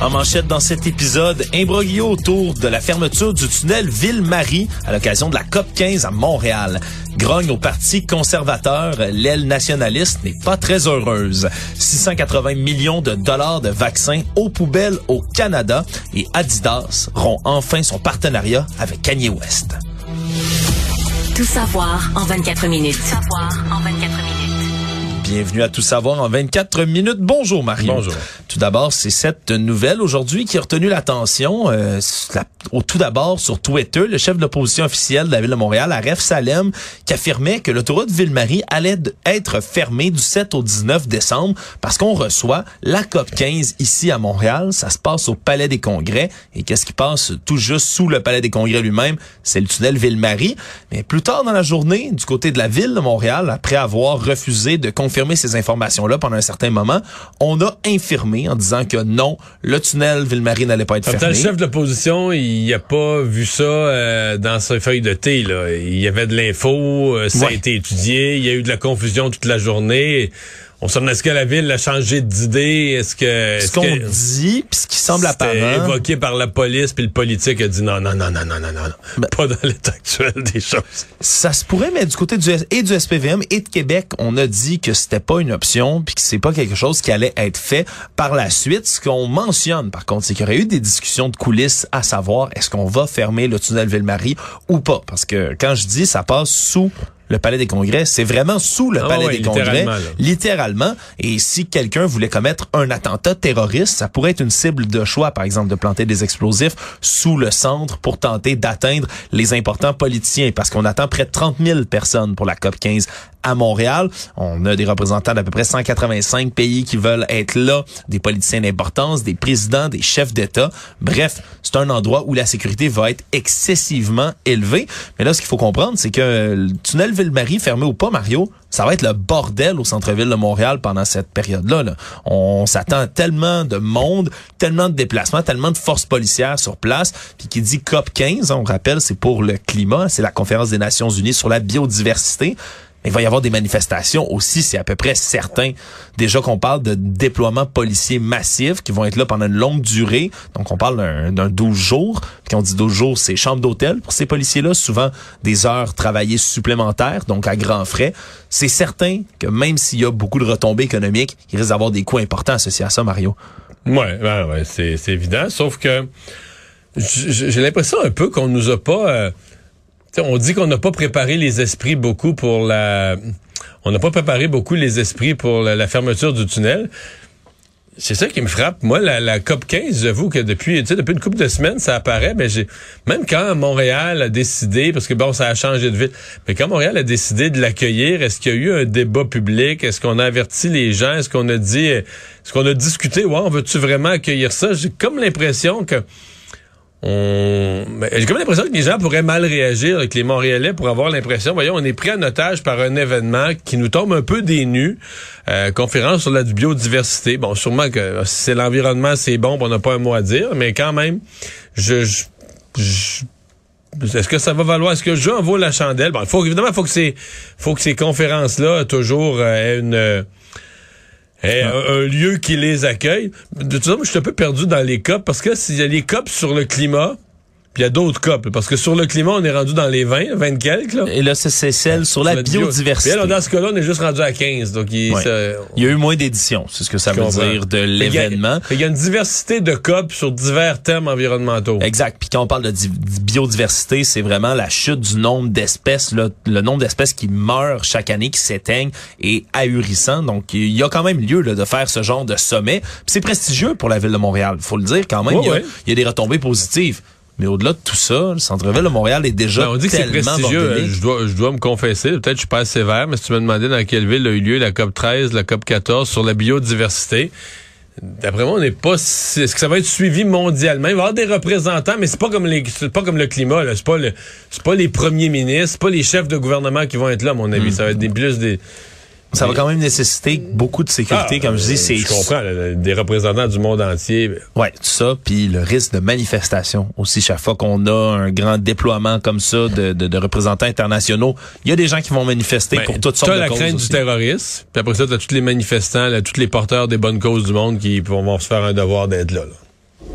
En manchette dans cet épisode, imbroglio autour de la fermeture du tunnel Ville-Marie à l'occasion de la COP 15 à Montréal. Grogne au Parti conservateur, l'aile nationaliste n'est pas très heureuse. 680 millions de dollars de vaccins aux poubelles au Canada et Adidas rompt enfin son partenariat avec Kanye West. Tout savoir en 24 minutes. Tout savoir en 24 minutes. Bienvenue à Tout savoir en 24 minutes. Bonjour Marie. Bonjour. Tout d'abord, c'est cette nouvelle aujourd'hui qui a retenu l'attention. Euh, au tout d'abord, sur Twitter, le chef de l'opposition officielle de la ville de Montréal, Aref Salem, qui affirmait que l'autoroute Ville-Marie allait être fermée du 7 au 19 décembre parce qu'on reçoit la COP 15 ici à Montréal. Ça se passe au Palais des Congrès. Et qu'est-ce qui passe tout juste sous le Palais des Congrès lui-même? C'est le tunnel Ville-Marie. Mais plus tard dans la journée, du côté de la ville de Montréal, après avoir refusé de confirmer ces informations-là pendant un certain moment, on a infirmé en disant que non, le tunnel Ville-Marie n'allait pas être fermé. le chef de l'opposition, il a pas vu ça euh, dans ses feuilles de thé. Là. Il y avait de l'info, euh, ça a été étudié, il y a eu de la confusion toute la journée. On se demande est-ce que la ville a changé d'idée? Est-ce que ce qu'on dit puis ce qui semble apparent. évoqué par la police puis le politique a dit non non non non non non non. Ben, pas dans l'état actuel des choses. Ça se pourrait mais du côté du et du SPVM et de Québec, on a dit que c'était pas une option puis que c'est pas quelque chose qui allait être fait par la suite. Ce qu'on mentionne par contre, c'est qu'il y aurait eu des discussions de coulisses à savoir est-ce qu'on va fermer le tunnel Ville-Marie ou pas? Parce que quand je dis ça passe sous le Palais des Congrès. C'est vraiment sous le ah Palais des Congrès, littéralement. Et si quelqu'un voulait commettre un attentat terroriste, ça pourrait être une cible de choix, par exemple, de planter des explosifs sous le centre pour tenter d'atteindre les importants politiciens, parce qu'on attend près de 30 000 personnes pour la COP 15 à Montréal. On a des représentants d'à peu près 185 pays qui veulent être là, des politiciens d'importance, des présidents, des chefs d'État. Bref, c'est un endroit où la sécurité va être excessivement élevée. Mais là, ce qu'il faut comprendre, c'est que le tunnel Ville-Marie fermé ou pas, Mario, ça va être le bordel au centre-ville de Montréal pendant cette période-là. Là. On s'attend tellement de monde, tellement de déplacements, tellement de forces policières sur place. Puis qui dit COP 15, on rappelle, c'est pour le climat, c'est la conférence des Nations Unies sur la biodiversité il va y avoir des manifestations aussi, c'est à peu près certain. Déjà qu'on parle de déploiements policiers massifs qui vont être là pendant une longue durée. Donc, on parle d'un 12 jours. Puis on dit 12 jours, c'est chambre d'hôtel pour ces policiers-là. Souvent, des heures travaillées supplémentaires, donc à grands frais. C'est certain que même s'il y a beaucoup de retombées économiques, il risque d'avoir des coûts importants associés à ça, Mario. Ouais, ouais, c'est évident. Sauf que j'ai l'impression un peu qu'on nous a pas... Euh, on dit qu'on n'a pas préparé les esprits beaucoup pour la... On n'a pas préparé beaucoup les esprits pour la, fermeture du tunnel. C'est ça qui me frappe. Moi, la, COP 15, j'avoue que depuis, depuis une couple de semaines, ça apparaît, mais j'ai, même quand Montréal a décidé, parce que bon, ça a changé de vite, mais quand Montréal a décidé de l'accueillir, est-ce qu'il y a eu un débat public? Est-ce qu'on a averti les gens? Est-ce qu'on a dit, est-ce qu'on a discuté? Ouais, on veut-tu vraiment accueillir ça? J'ai comme l'impression que, on... J'ai comme l'impression que les gens pourraient mal réagir, avec les Montréalais pour avoir l'impression, voyons, on est pris en otage par un événement qui nous tombe un peu des. Euh, conférence sur la biodiversité. Bon, sûrement que euh, si c'est l'environnement, c'est bon, on n'a pas un mot à dire, mais quand même, je, je, est-ce que ça va valoir? Est-ce que le jeu en vaut la chandelle? Bon, faut évidemment, faut que ces, faut que ces conférences-là toujours euh, aient une eh, un, lieu qui les accueille. De toute façon, je suis un peu perdu dans les COP parce que s'il y a les COP sur le climat, il y a d'autres COP. Parce que sur le climat, on est rendu dans les 20, 20 quelques. Là. Et là, c'est celle sur la, biodiversité. Bio. dans ce cas-là, on est juste rendu à 15. Donc, il, il y a eu moins d'éditions, c'est ce que ça veut dire de l'événement. Il y, a une diversité de COP sur divers thèmes environnementaux. Exact. Puis quand on parle de biodiversité, c'est vraiment la chute du nombre d'espèces, le nombre d'espèces qui meurent chaque année, qui s'éteignent, est ahurissant. Donc, il y a quand même lieu là, de faire ce genre de sommet. Puis c'est prestigieux pour la ville de Montréal. faut le dire quand même. il, y a, il y a des retombées positives. Mais au-delà de tout ça, le centre-ville de Montréal est déjà ben, on dit que c'est prestigieux. Je dois, je dois me confesser, peut-être je suis pas assez sévère, mais si tu me demandais dans quelle ville a eu lieu la COP 13, la COP 14 sur la biodiversité, D'après moi, on n'est pas. Est-ce que ça va être suivi mondialement? Il va y avoir des représentants, mais c'est pas comme les, c'est pas comme le climat. Là. C'est pas le, c'est pas les premiers ministres, c'est pas les chefs de gouvernement qui vont être là, à mon avis. Hmm. Ça va être des plus des Ça va quand même nécessiter beaucoup de sécurité, Ah, comme je dis. C'est Je comprends, des représentants du monde entier. Ouais, tout ça, puis le risque de manifestation aussi. Chaque fois qu'on a un grand déploiement comme ça de, de, de représentants internationaux, il y a des gens qui vont manifester Ben, pour toutes sortes T'as de la causes crainte aussi. du terrorisme, puis après ça, t'as tous les manifestants, là, tous les porteurs des bonnes causes du monde qui vont, vont se faire un devoir d'être là. là.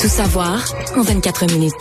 Tout savoir en 24 minutes.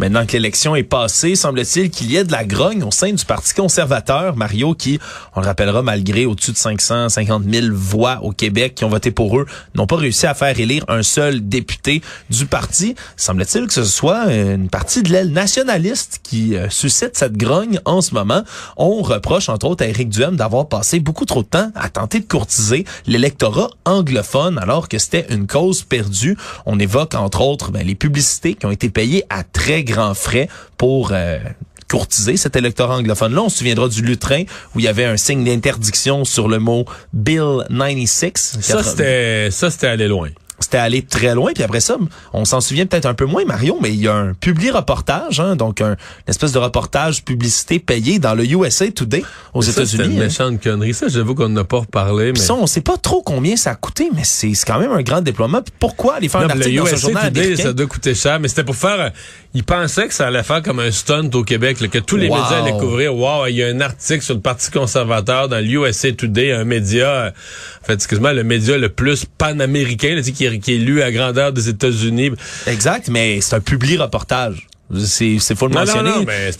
Maintenant que l'élection est passée, semble-t-il qu'il y ait de la grogne au sein du Parti conservateur, Mario, qui, on le rappellera, malgré au-dessus de 550 000 voix au Québec qui ont voté pour eux, n'ont pas réussi à faire élire un seul député du parti. Semble-t-il que ce soit une partie de l'aile nationaliste qui euh, suscite cette grogne en ce moment. On reproche, entre autres, à Éric Duhem d'avoir passé beaucoup trop de temps à tenter de courtiser l'électorat anglophone alors que c'était une cause perdue. On évoque, entre autres, ben, les publicités qui ont été payées à très grands frais pour euh, courtiser cet électorat anglophone-là. On se souviendra du lutrin où il y avait un signe d'interdiction sur le mot Bill 96. Ça, c'était, ça, c'était aller loin. C'était allé très loin. Puis après ça, on s'en souvient peut-être un peu moins, Mario, mais il y a un publi-reportage, hein, donc un, une espèce de reportage publicité payé dans le USA Today aux ça, C'était une États-Unis. hein. méchante connerie. Ça, j'avoue qu'on n'a pas reparlé, mais... Ça, on sait pas trop combien ça a coûté, mais c'est c'est quand même un grand déploiement. Puis pourquoi aller faire Non, un article le dans ce USA journal Today, américain? ça doit coûter cher, mais c'était pour faire. Ils pensaient que ça allait faire comme un stunt au Québec, là, que tous les Wow. médias allaient couvrir. Wow, il y a un article sur le Parti conservateur dans l'USA Today, un média, en fait, excuse-moi, le média le plus panaméricain, là, qui, est- qui est lu à grandeur des États-Unis. Exact, mais c'est un publi-reportage. C'est c'est faut le mentionner.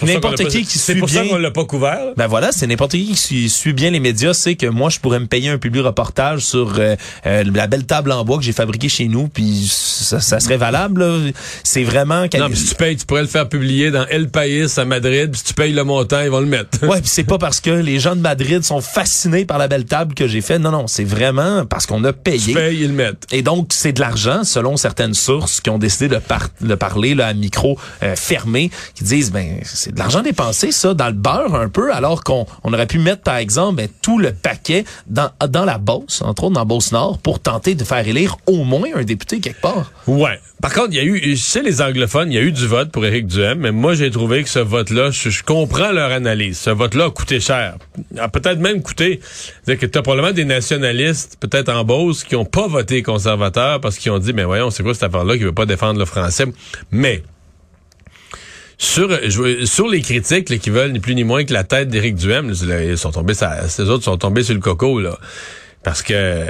N'importe l'a pas- qui qui suit pour bien. qu'on l'a pas couvert. Ben voilà, c'est n'importe qui qui suit, suit bien les médias, sait que moi je pourrais me payer un public reportage sur euh, euh, la belle table en bois que j'ai fabriquée chez nous, puis ça, ça serait valable. C'est vraiment. Non, mais si tu payes, tu pourrais le faire publier dans El País à Madrid, puis si tu payes le montant, ils vont le mettre. Ouais, puis c'est pas parce que les gens de Madrid sont fascinés par la belle table que j'ai fait. Non, non, c'est vraiment parce qu'on a tu payé. payes, ils le mettent. Et donc, c'est de l'argent, selon certaines sources qui ont décidé de, par- de parler là, à micro euh, fermé, qui disent, ben, c'est de l'argent dépensé, ça, dans le beurre un peu, alors qu'on on aurait pu mettre, par exemple, ben, tout le paquet dans, dans la Beauce, entre autres dans Beauce-Nord, pour tenter de faire élire au moins un député quelque part. Ouais. Par contre, il y a eu, chez les anglophones, il y a eu du vote pour Éric Duhem, mais moi, j'ai trouvé que ce vote-là, je, comprends leur analyse. Ce vote-là a coûté cher. A peut-être même coûté. C'est-à-dire que t'as probablement des nationalistes, peut-être en Beauce, qui ont pas voté conservateur parce qu'ils ont dit, mais voyons, c'est quoi cette affaire-là qui veut pas défendre le français? Mais, sur, veux- sur les critiques là, qui veulent ni plus ni moins que la tête d'Éric Duhem, là, ils sont tombés, ces autres sont tombés sur le coco, là. Parce que,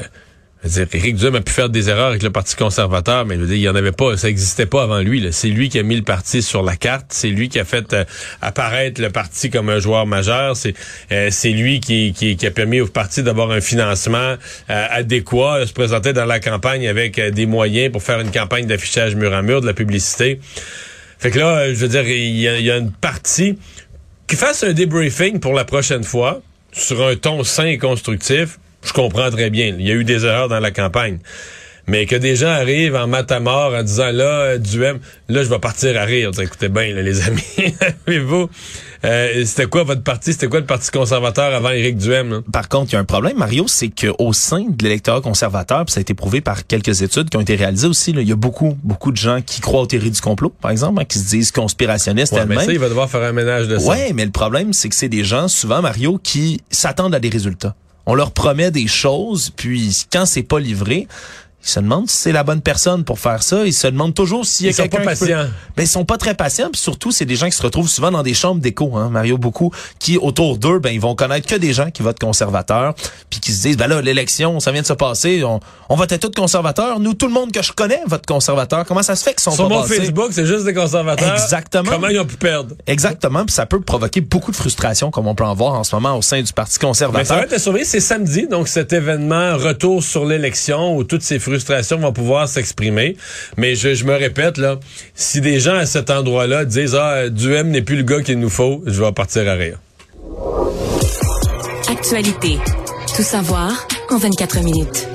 Éric Duhem a pu faire des erreurs avec le Parti conservateur, mais je veux dire, il y en avait pas, ça existait pas avant lui. C'est lui qui a mis le parti sur la carte, c'est lui qui a fait euh, apparaître le parti comme un joueur majeur, c'est euh, c'est lui qui, qui, qui a permis au parti d'avoir un financement euh, adéquat, de se présenter dans la campagne avec euh, des moyens pour faire une campagne d'affichage mur à mur, de la publicité. Fait que là, euh, je veux dire, il y, a- il y a une partie qui fasse un débriefing pour la prochaine fois sur un ton sain et constructif. Je comprends très bien. Il y a eu des erreurs dans la campagne. Mais que des gens arrivent en matamor en disant là, euh, Duhem, là, je vais partir à rire. Vous écoutez bien, là, les amis. Avez-vous, euh, c'était quoi votre parti? C'était quoi le Parti conservateur avant Éric Duhem? là? Par contre, il y a un problème, Mario, c'est qu'au sein de l'électorat conservateur, puis ça a été prouvé par quelques études qui ont été réalisées aussi, là, il y a beaucoup, beaucoup de gens qui croient aux théories du complot, par exemple, hein, qui se disent conspirationnistes Ouais, mais elles-mêmes. ça, il va devoir faire un ménage de ça. Ouais, mais le problème, c'est que c'est des gens, souvent, Mario, qui s'attendent à des résultats. On leur promet des choses, puis quand c'est pas livré, ils se demandent si c'est la bonne personne pour faire ça. Ils se demandent toujours s'il y a Ils sont quelqu'un pas qui peut- patients. Ben, ils sont pas très patients, puis surtout, c'est des gens qui se retrouvent souvent dans des chambres d'écho, hein, Mario, beaucoup, qui, autour d'eux, ben, ils vont connaître que des gens qui votent conservateurs, puis qui se disent, ben là, l'élection, ça vient de se passer, on, on votait tous conservateurs. Nous, tout le monde que je connais vote conservateur. Comment ça se fait qu'ils sont Sur pas mon passés? Facebook, c'est juste des conservateurs. Exactement. Comment ils ont pu perdre? Exactement, puis ça peut provoquer beaucoup de frustration, comme on peut en voir en ce moment au sein du Parti Mais ça conservateur. va être à surveiller. C'est samedi, donc cet événement retour sur l'élection où toutes ces frustrations vont pouvoir s'exprimer. Mais je, je me répète, là, si des gens à cet endroit-là disent Ah, Duhem n'est plus le gars qu'il nous faut, je vais partir à rire. Actualité. Tout savoir en 24 minutes.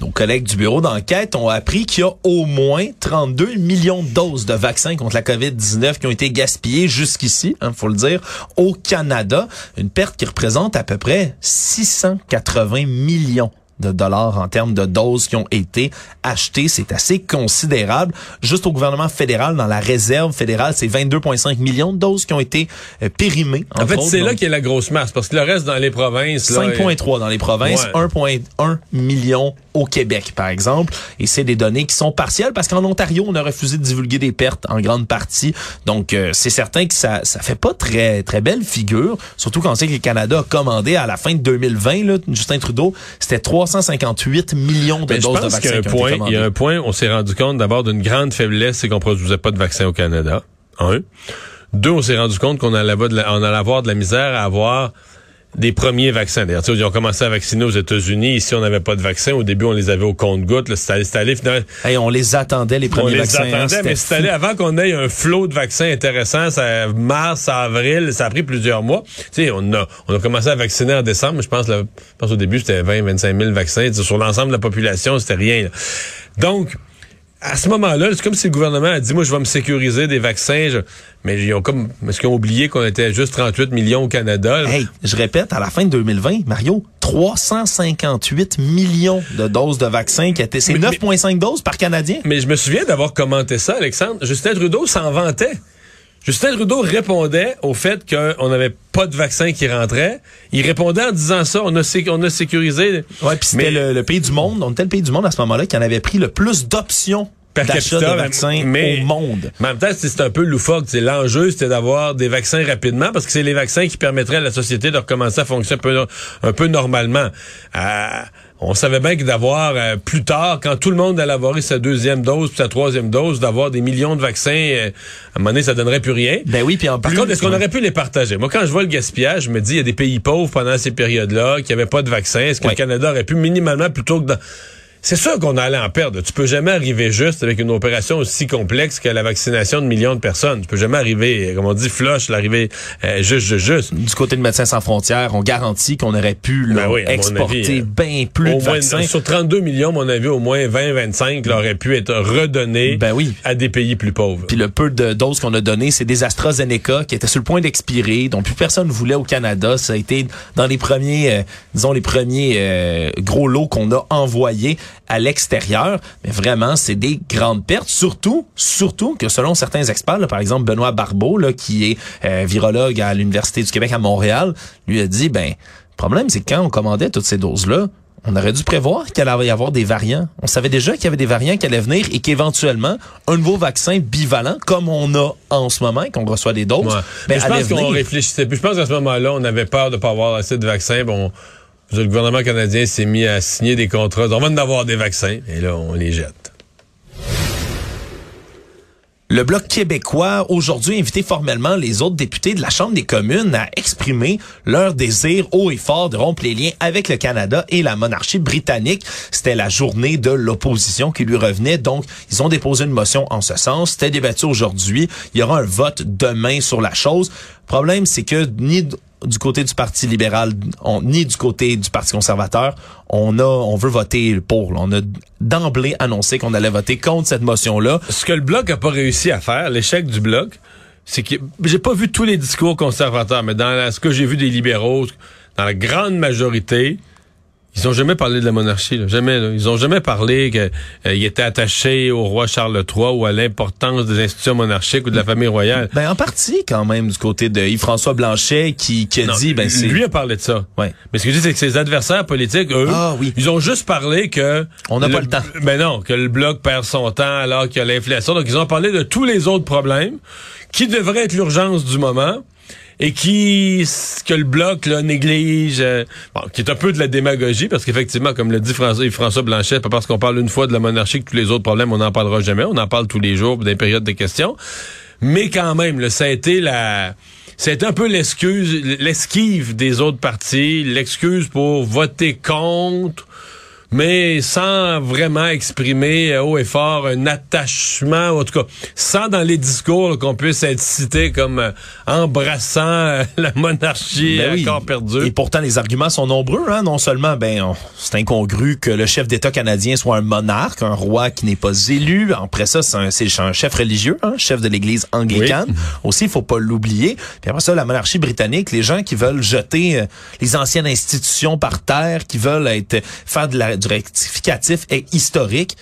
Nos collègues du bureau d'enquête ont appris qu'il y a au moins 32 millions de doses de vaccins contre la COVID-19 qui ont été gaspillées jusqu'ici, il faut le dire, au Canada. Une perte qui représente à peu près 680 millions de dollars en termes de doses qui ont été achetées. C'est assez considérable. Juste au gouvernement fédéral, dans la réserve fédérale, c'est 22,5 millions de doses qui ont été euh, périmées. En fait, c'est là qu'il y a la grosse masse, parce que le reste dans les provinces... 5,3 dans les provinces, 1,1 million au Québec, par exemple. Et c'est des données qui sont partielles, parce qu'en Ontario, on a refusé de divulguer des pertes en grande partie. Donc, euh, c'est certain que ça ça fait pas très très belle figure, surtout quand on sait que le Canada a commandé à la fin de 2020, là, Justin Trudeau, c'était 358 millions de doses de vaccins. Qu'il y a un point, il y a un point, on s'est rendu compte d'abord d'une grande faiblesse, c'est qu'on produisait pas de vaccins au Canada. Un. Deux, on s'est rendu compte qu'on allait, on allait avoir de la misère à avoir des premiers vaccins. D'ailleurs, ils ont commencé à vacciner aux États-Unis. Ici, on n'avait pas de vaccins. Au début, on les avait au compte-gouttes. C'était allé finalement. on les attendait, les premiers vaccins. On les attendait, mais c'était allé avant qu'on ait un flot de vaccins intéressants. Ça, mars, avril, ça a pris plusieurs mois. Tu sais, on a, on a commencé à vacciner en décembre. Je pense, je pense au début, c'était 20, 25 000 vaccins. sur l'ensemble de la population, c'était rien. Donc, à ce moment-là, c'est comme si le gouvernement a dit, moi, je vais me sécuriser des vaccins. Mais ils ont comme, est-ce qu'ils ont oublié qu'on était juste 38 millions au Canada? Hey, je répète, à la fin de 2020, Mario, 358 millions de doses de vaccins qui étaient, c'est 9,5 doses par Canadien. Mais je me souviens d'avoir commenté ça, Alexandre. Justin Trudeau s'en vantait. Justin Trudeau répondait au fait qu'on n'avait pas de vaccin qui rentrait. Il répondait en disant ça, on a, on a sécurisé. Ouais, puis c'était le, le, pays du monde, on était le pays du monde à ce moment-là qui en avait pris le plus d'options d'achat de vaccins mais, au monde. Mais en même temps, c'est un peu loufoque. L'enjeu, c'était d'avoir des vaccins rapidement parce que c'est les vaccins qui permettraient à la société de recommencer à fonctionner un peu, un peu normalement. Euh, on savait bien que d'avoir euh, plus tard, quand tout le monde allait avoir sa deuxième dose puis sa troisième dose, d'avoir des millions de vaccins, euh, à un moment donné, ça donnerait plus rien. Ben oui, puis en Par contre, est-ce qu'on aurait pu les partager? Moi, quand je vois le gaspillage, je me dis, il y a des pays pauvres pendant ces périodes-là qui n'avaient pas de vaccins. Est-ce que le Canada aurait pu minimalement, plutôt que dans c'est sûr qu'on allait en perdre. Tu peux jamais arriver juste avec une opération aussi complexe que la vaccination de millions de personnes. Tu peux jamais arriver, comme on dit, flush, l'arriver euh, juste, juste, juste. Du côté de Médecins sans frontières, on garantit qu'on aurait pu là, ben exporter euh, bien plus de vaccins. Sur 32 millions, mon avis, au moins 20-25 auraient pu être redonnés ben oui. à des pays plus pauvres. Puis le peu de doses qu'on a donné, c'est des AstraZeneca qui étaient sur le point d'expirer, dont plus personne ne voulait au Canada. Ça a été dans les premiers, euh, disons les premiers gros lots qu'on a envoyés à l'extérieur. Mais vraiment, c'est des grandes pertes. Surtout, surtout que selon certains experts, par exemple Benoît Barbeau, là, qui est euh, virologue à l'Université du Québec à Montréal, lui a dit, ben, le problème, c'est que quand on commandait toutes ces doses-là, on aurait dû prévoir qu'il allait y avoir des variants. On savait déjà qu'il y avait des variants qui allaient venir et qu'éventuellement, un nouveau vaccin bivalent, comme on a en ce moment, qu'on reçoit des doses, ben, je pense qu'on réfléchissait. Puis je pense qu'à ce moment-là, on avait peur de pas avoir assez de vaccins. Bon, le gouvernement canadien s'est mis à signer des contrats. On va en des vaccins et là, on les jette. Le Bloc québécois, aujourd'hui, invité formellement les autres députés de la Chambre des communes à exprimer leur désir haut et fort de rompre les liens avec le Canada et la monarchie britannique. C'était la journée de l'opposition qui lui revenait. Donc, ils ont déposé une motion en ce sens. C'était débattu aujourd'hui. Il y aura un vote demain sur la chose. Le problème, c'est que ni du côté du Parti libéral, ni du côté du Parti conservateur, on a, on veut voter pour. On a d'emblée annoncé qu'on allait voter contre cette motion-là. Ce que le bloc a pas réussi à faire, l'échec du bloc, c'est que j'ai pas vu tous les discours conservateurs, mais dans ce que j'ai vu des libéraux, dans la grande majorité, ils ont jamais parlé de la monarchie, là. jamais. Ils ont jamais parlé qu'ils euh, étaient attachés au roi Charles III ou à l'importance des institutions monarchiques ou de la famille royale. Ben en partie quand même du côté de Yves-François Blanchet qui, qui a dit ben c'est lui a parlé de ça. Ouais. Mais ce que je dis c'est que ses adversaires politiques eux, ah, oui. ils ont juste parlé que on n'a pas le temps. Ben non, que le bloc perd son temps alors qu'il y a l'inflation. Donc ils ont parlé de tous les autres problèmes qui devraient être l'urgence du moment et qui que le bloc là, néglige, euh, bon, qui est un peu de la démagogie parce qu'effectivement, comme le dit François, Blanchet, pas parce qu'on parle une fois de la monarchie que tous les autres problèmes on n'en parlera jamais, on en parle tous les jours des périodes de questions, mais quand même, là, ça a été la c'est un peu l'excuse, l'esquive des autres partis, l'excuse pour voter contre mais sans vraiment exprimer haut et fort un attachement, en tout cas, sans dans les discours qu'on puisse être cité comme euh, embrassant euh, la monarchie Ben oui. encore perdue. Et pourtant, les arguments sont nombreux. Hein? Non seulement, ben, on- c'est incongru que le chef d'État canadien soit un monarque, un roi qui n'est pas élu. Après ça, c'est un, c'est un chef religieux, hein? chef de l'Église anglicane. Aussi, il faut pas l'oublier. Puis après ça, la monarchie britannique, les gens qui veulent jeter euh, les anciennes institutions par terre, qui veulent être faire de la, rectificatif et historique,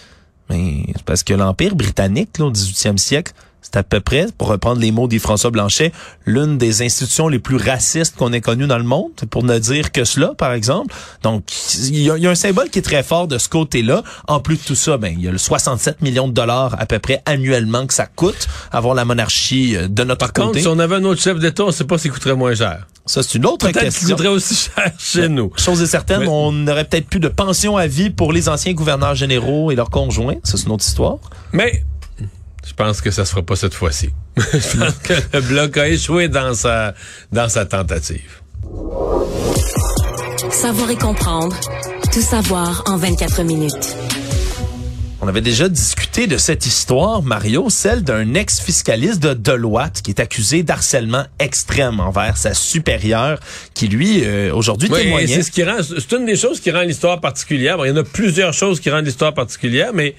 mais c'est parce que l'Empire britannique, là, au 18e siècle, c'est à peu près, pour reprendre les mots des François Blanchet, l'une des institutions les plus racistes qu'on ait connues dans le monde, pour ne dire que cela, par exemple. Donc, il y, a, il y a un symbole qui est très fort de ce côté-là. En plus de tout ça, ben, il y a le 67 millions de dollars à peu près annuellement que ça coûte avoir la monarchie euh, de notre Par contre, côté. si on avait un autre chef d'État, on ne sait pas s'il coûterait moins cher. Ça, c'est une autre Peut-être qu'il question. coûterait aussi cher chez nous. Chose est certaine, Mais- on n'aurait peut-être plus de pension à vie pour les anciens gouverneurs généraux et leurs conjoints. Ça, c'est une autre histoire. Mais je pense que ça se fera pas cette fois-ci. je pense que le bloc a échoué dans sa dans sa tentative. Savoir et comprendre. Tout savoir en 24 minutes. On avait déjà discuté de cette histoire, Mario, celle d'un ex-fiscaliste de Deloitte qui est accusé d'harcèlement extrême envers sa supérieure, qui lui, euh, aujourd'hui, Oui, témoignait. c'est ce qui rend, c'est une des choses qui rend l'histoire particulière. Bon, il y en a plusieurs choses qui rendent l'histoire particulière, mais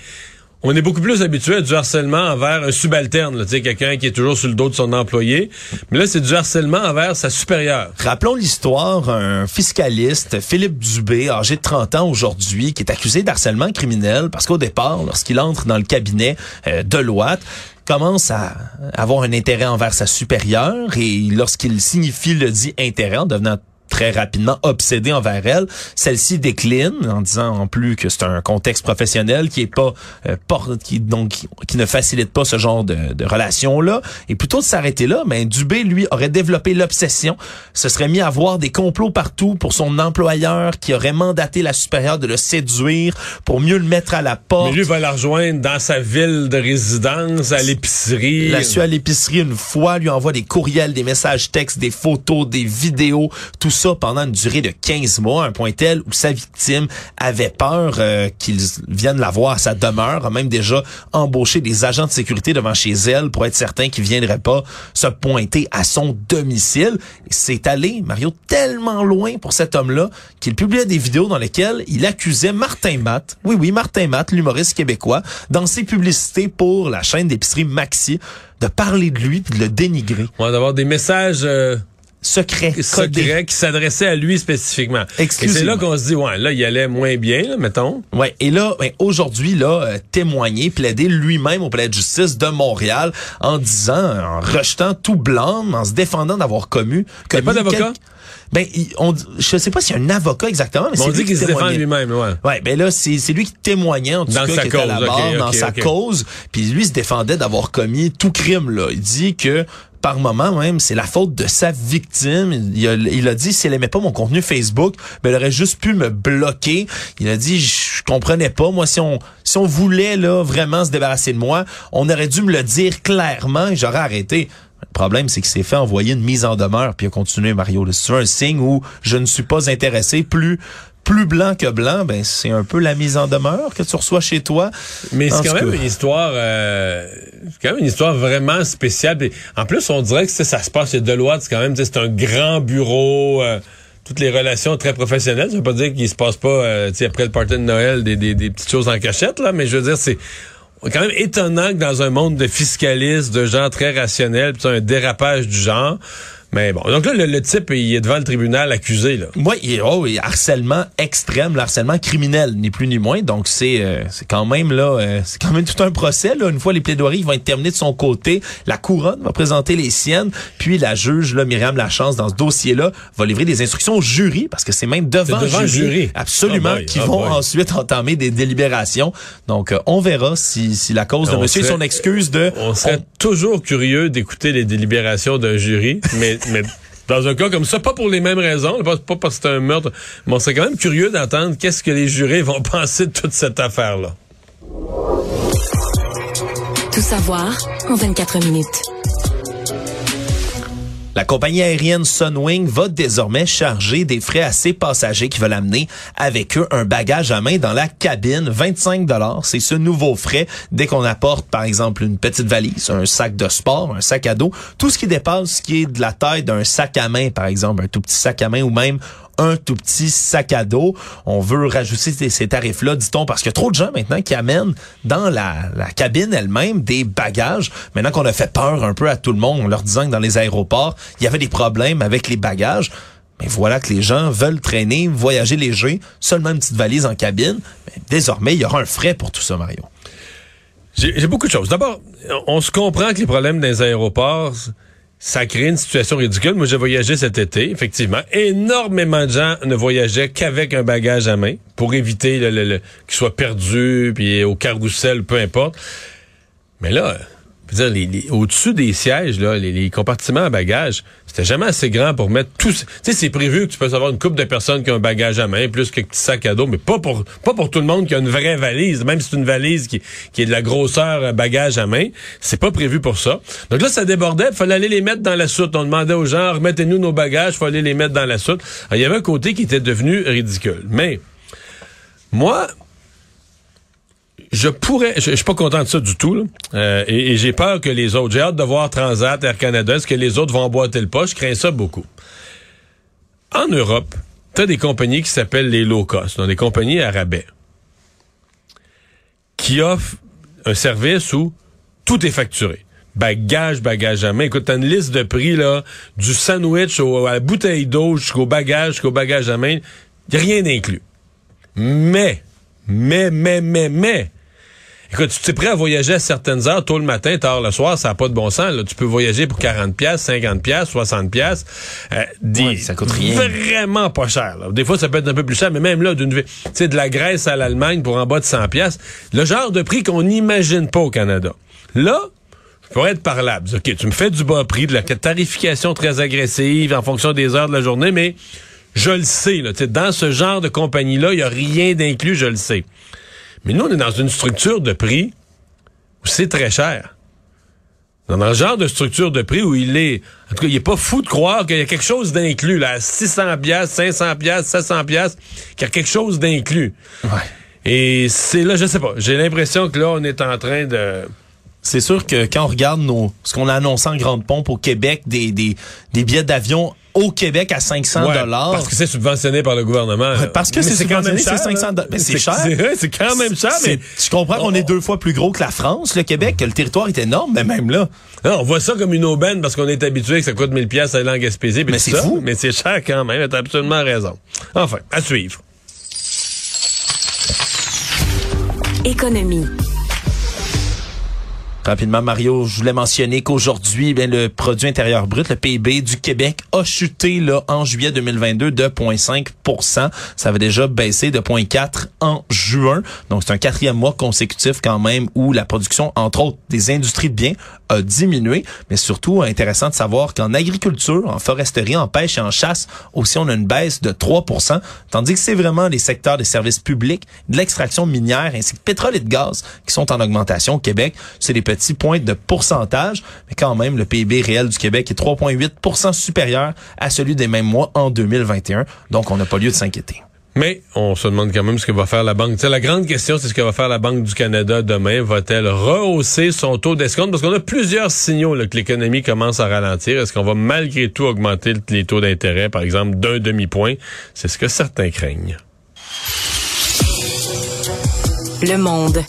on est beaucoup plus habitué à du harcèlement envers un subalterne, tu sais, quelqu'un qui est toujours sur le dos de son employé. Mais là, c'est du harcèlement envers sa supérieure. Rappelons l'histoire, un fiscaliste, Philippe Dubé, âgé de 30 ans aujourd'hui, qui est accusé d'harcèlement criminel parce qu'au départ, lorsqu'il entre dans le cabinet euh, Deloitte, commence à avoir un intérêt envers sa supérieure et lorsqu'il signifie le dit intérêt en devenant très rapidement obsédé envers elle. Celle-ci décline en disant en plus que c'est un contexte professionnel qui est pas euh, por- qui donc qui, qui ne facilite pas ce genre de, de relation là. Et plutôt de s'arrêter là, mais Dubé lui aurait développé l'obsession, se serait mis à voir des complots partout pour son employeur qui aurait mandaté la supérieure de le séduire pour mieux le mettre à la porte. Mais lui va la rejoindre dans sa ville de résidence, à l'épicerie. La suit à l'épicerie une fois, lui envoie des courriels, des messages textes, des photos, des vidéos, tout ça pendant une durée de 15 mois, un point tel où sa victime avait peur euh, qu'ils viennent la voir à sa demeure, a même déjà embauché des agents de sécurité devant chez elle pour être certain qu'ils viendraient pas se pointer à son domicile. C'est allé, Mario, tellement loin pour cet homme-là qu'il publiait des vidéos dans lesquelles il accusait Martin Matt, oui, oui, Martin Matt, l'humoriste québécois, dans ses publicités pour la chaîne d'épicerie Maxi, de parler de lui de le dénigrer. On va avoir des messages euh, Secret, codé. secrets qui s'adressaient à lui spécifiquement. Et c'est là qu'on se dit, ouais, là, il allait moins bien, là, mettons. Ouais, et là, ben, aujourd'hui, là, euh, témoigner, plaider lui-même au palais de justice de Montréal en disant, en rejetant tout blâme, en se défendant d'avoir commu. A pas commis d'avocat? Ben, on, je sais pas s'il y a un avocat exactement, mais Mais on c'est dit lui qu'il qui se défend lui-même, ouais. Ouais, ben là, c'est c'est lui qui témoignait, en tout Dans cas, sa qui était à la barre, dans sa cause. Puis lui se défendait d'avoir commis tout crime, là. Il dit que par moment même, c'est la faute de sa victime. Il a, dit, si elle aimait pas mon contenu Facebook, ben, elle aurait juste pu me bloquer. Il a dit, je comprenais pas. Moi, si on, si on voulait, là, vraiment se débarrasser de moi, on aurait dû me le dire clairement et j'aurais arrêté. Le problème, c'est qu'il s'est fait envoyer une mise en demeure, puis il a continué, Mario. C'est un signe où je ne suis pas intéressé. Plus, plus blanc que blanc, ben c'est un peu la mise en demeure que tu reçois chez toi. Mais c'est quand même une histoire, euh, c'est quand même une histoire vraiment spéciale. En plus, on dirait que ça, ça se passe chez Deloitte, c'est quand même, c'est un grand bureau. euh, toutes les relations très professionnelles. Ça veut pas dire qu'il se passe pas, euh, tu sais, après le party de Noël, des, des, des petites choses en cachette, là, mais je veux dire, c'est quand même étonnant que dans un monde de fiscalistes, de gens très rationnels, puis un dérapage du genre. Mais bon, donc là, le, le type, il est devant le tribunal accusé, là. Moi, il, oh, oui, harcèlement extrême, le harcèlement criminel, ni plus ni moins. Donc c'est euh, c'est quand même là, euh, c'est quand même tout un procès. Là. Une fois les plaidoiries vont être terminées de son côté, la couronne va présenter les siennes, puis la juge, là, Myriam Lachance, dans ce dossier-là, va livrer des instructions au jury, parce que c'est même devant, devant le le jury. absolument, Oh qui oh vont boy. ensuite entamer des délibérations. Donc euh, on verra si, si la cause de On monsieur et serait- son excuse de On serait toujours curieux d'écouter les délibérations d'un jury, mais, mais dans un cas comme ça, pas pour les mêmes raisons, pas, parce que c'est un meurtre, mais on serait quand même curieux d'entendre qu'est-ce que les jurés vont penser de toute cette affaire-là. Tout savoir en 24 minutes. La compagnie aérienne Sunwing va désormais charger des frais à ses passagers qui veulent amener avec eux un bagage à main dans la cabine. 25 dollars, c'est ce nouveau frais dès qu'on apporte par exemple une petite valise, un sac de sport, un sac à dos, tout ce qui dépasse ce qui est de la taille d'un sac à main par exemple, un tout petit sac à main ou même un tout petit sac à dos. On veut rajouter ces tarifs-là, dit-on, parce qu'il y a trop de gens maintenant qui amènent dans la, la cabine elle-même des bagages. Maintenant qu'on a fait peur un peu à tout le monde en leur disant que dans les aéroports, il y avait des problèmes avec les bagages. Mais voilà que les gens veulent traîner, voyager léger, seulement une petite valise en cabine. Mais désormais, il y aura un frais pour tout ça, Mario. J'ai beaucoup de choses. D'abord, on se comprend que les problèmes les aéroports, ça crée une situation ridicule. Moi, j'ai voyagé cet été, effectivement. Énormément de gens ne voyageaient qu'avec un bagage à main pour éviter le, le, qu'il soit perdu, puis au carrousel, peu importe. Mais là, au-dessus des sièges, là, les, compartiments à bagages, c'était jamais assez grand pour mettre tout. Tu sais, c'est prévu que tu peux avoir une couple de personnes qui ont un bagage à main, plus quelques petits sacs à dos, mais pas pour pas pour tout le monde qui a une vraie valise. Même si c'est une valise qui, qui est de la grosseur euh, bagage à main, c'est pas prévu pour ça. Donc là, ça débordait. Il fallait aller les mettre dans la soute. On demandait aux gens, remettez-nous nos bagages, il fallait les mettre dans la soute. il y avait un côté qui était devenu ridicule. Mais moi, je pourrais, je, suis pas content de ça du tout, euh, et, j'ai peur que les autres, j'ai hâte de voir Transat, Air Canada, est-ce que les autres vont emboîter le pas? Je crains ça beaucoup. En Europe, tu as des compagnies qui s'appellent les low cost, donc des compagnies à rabais, qui offrent un service où tout est facturé. Bagage, bagage à main. Écoute, t'as une liste de prix, là, du sandwich à la bouteille d'eau jusqu'au bagage, jusqu'au bagage à main. Y a rien d'inclus. Mais, mais, mais, mais, mais, Écoute, tu es prêt à voyager à certaines heures, tôt le matin, tard le soir, ça n'a pas de bon sens. Là. Tu peux voyager pour 40 pièces, 50 pièces, 60 pièces. Euh, ça coûte rien. Vraiment pas cher. Des fois, ça peut être un peu plus cher, mais même là, d'une tu sais, de la Grèce à l'Allemagne pour en bas de 100 pièces, le genre de prix qu'on n'imagine pas au Canada. Là, pour être parlable. OK, tu me fais du bas prix, de la tarification très agressive en fonction des heures de la journée, mais je le sais. Là, dans ce genre de compagnie-là, il n'y a rien d'inclus, je le sais. Mais nous, on est dans une structure de prix où c'est très cher. Dans un genre de structure de prix où il est, en tout cas, il est pas fou de croire qu'il y a quelque chose d'inclus, là, 600 pièces, 500 pièces, 700 pièces, qu'il y a quelque chose d'inclus. Ouais. Et c'est là, je sais pas, j'ai l'impression que là, on est en train de... C'est sûr que quand on regarde nos, ce qu'on a annoncé en grande pompe au Québec, des, des, des billets d'avion au Québec à 500 dollars. parce que c'est subventionné par le gouvernement. parce que c'est subventionné, c'est 500 dollars. Mais c'est cher. C'est quand même cher. Mais je comprends qu'on est deux fois plus gros que la France, le Québec, que le territoire est énorme, mais même là. Non, on voit ça comme une aubaine parce qu'on est habitué que ça coûte 1000 pièces à langue Gaspésie. Mais c'est fou. Mais c'est cher quand même. T'as absolument raison. Enfin, à suivre. Économie. Rapidement, Mario, je voulais mentionner qu'aujourd'hui, ben, le produit intérieur brut, le PIB du Québec, a chuté là, en juillet 2022 de 0,5% Ça avait déjà baissé de 0,4% en juin. Donc, c'est un quatrième mois consécutif quand même où la production, entre autres, des industries de biens a diminué. Mais surtout, intéressant de savoir qu'en agriculture, en foresterie, en pêche et en chasse, aussi, on a une baisse de 3% Tandis que c'est vraiment les secteurs des services publics, de l'extraction minière ainsi que pétrole et de gaz qui sont en augmentation au Québec. C'est petit point de pourcentage, mais quand même, le PIB réel du Québec est 3,8 supérieur à celui des mêmes mois en 2021. Donc, on n'a pas lieu de s'inquiéter. Mais on se demande quand même ce que va faire la Banque. la grande question, c'est ce que va faire la Banque du Canada demain. Va-t-elle rehausser son taux d'escompte? Parce qu'on a plusieurs signaux là, que l'économie commence à ralentir. Est-ce qu'on va malgré tout augmenter les taux d'intérêt, par exemple, d'un demi-point? C'est ce que certains craignent. Le monde.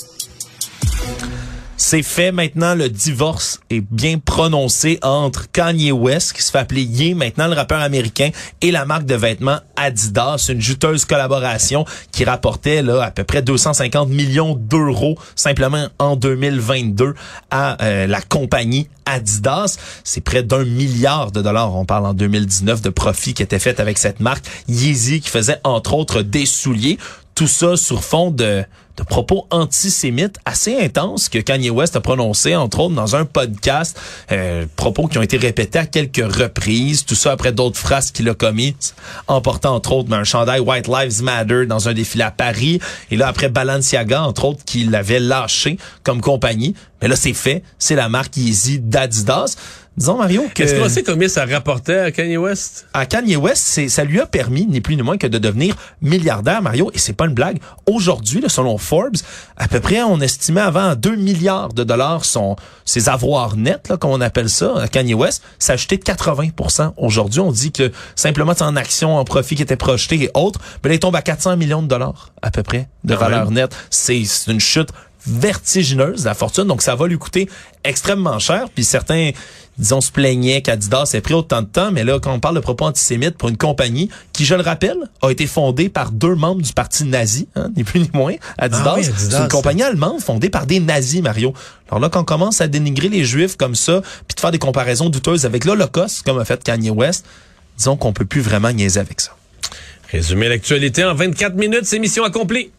C'est fait maintenant, le divorce est bien prononcé entre Kanye West, qui se fait appeler Ye, maintenant le rappeur américain, et la marque de vêtements Adidas, une juteuse collaboration qui rapportait là à peu près 250 millions d'euros simplement en 2022 à euh, la compagnie Adidas. C'est près d'un milliard de dollars, on parle en 2019, de profit qui était fait avec cette marque Yeezy qui faisait entre autres des souliers. Tout ça sur fond de, propos antisémites assez intenses que Kanye West a prononcé, entre autres dans un podcast, euh, propos qui ont été répétés à quelques reprises, tout ça après d'autres phrases qu'il a commises, en portant entre autres un chandail White Lives Matter dans un défilé à Paris, et là après Balenciaga, entre autres, qui l'avait lâché comme compagnie. Mais là, c'est fait, c'est la marque Yeezy d'Adidas. Disons, Mario, que... Est-ce qu'on sait combien ça rapportait à Kanye West? À Kanye West, c'est, ça lui a permis, ni plus ni moins que de devenir milliardaire, Mario, et c'est pas une blague. Aujourd'hui, là, selon Forbes, à peu près, on estimait avant 2 milliards de dollars son, ses avoirs nets, là, comme on appelle ça, à Kanye West, ça a acheté de 80% Aujourd'hui, on dit que simplement en action, en profit qui était projeté et autres, ben, là, il tombe à 400 millions de dollars, à peu près, de Quand valeur même. nette. C'est, c'est une chute vertigineuse, la fortune. Donc, ça va lui coûter extrêmement cher. Puis certains, disons, se plaignaient qu'Adidas ait pris autant de temps. Mais là, quand on parle de propos antisémites pour une compagnie qui, je le rappelle, a été fondée par deux membres du parti nazi, hein, ni plus ni moins, Adidas. Ah oui, Adidas, C'est une compagnie allemande fondée par des nazis, Mario. Alors là, quand on commence à dénigrer les Juifs comme ça, puis de faire des comparaisons douteuses avec l'Holocauste, comme a fait Kanye West, disons qu'on peut plus vraiment niaiser avec ça. Résumer l'actualité en 24 minutes, c'est mission accomplie.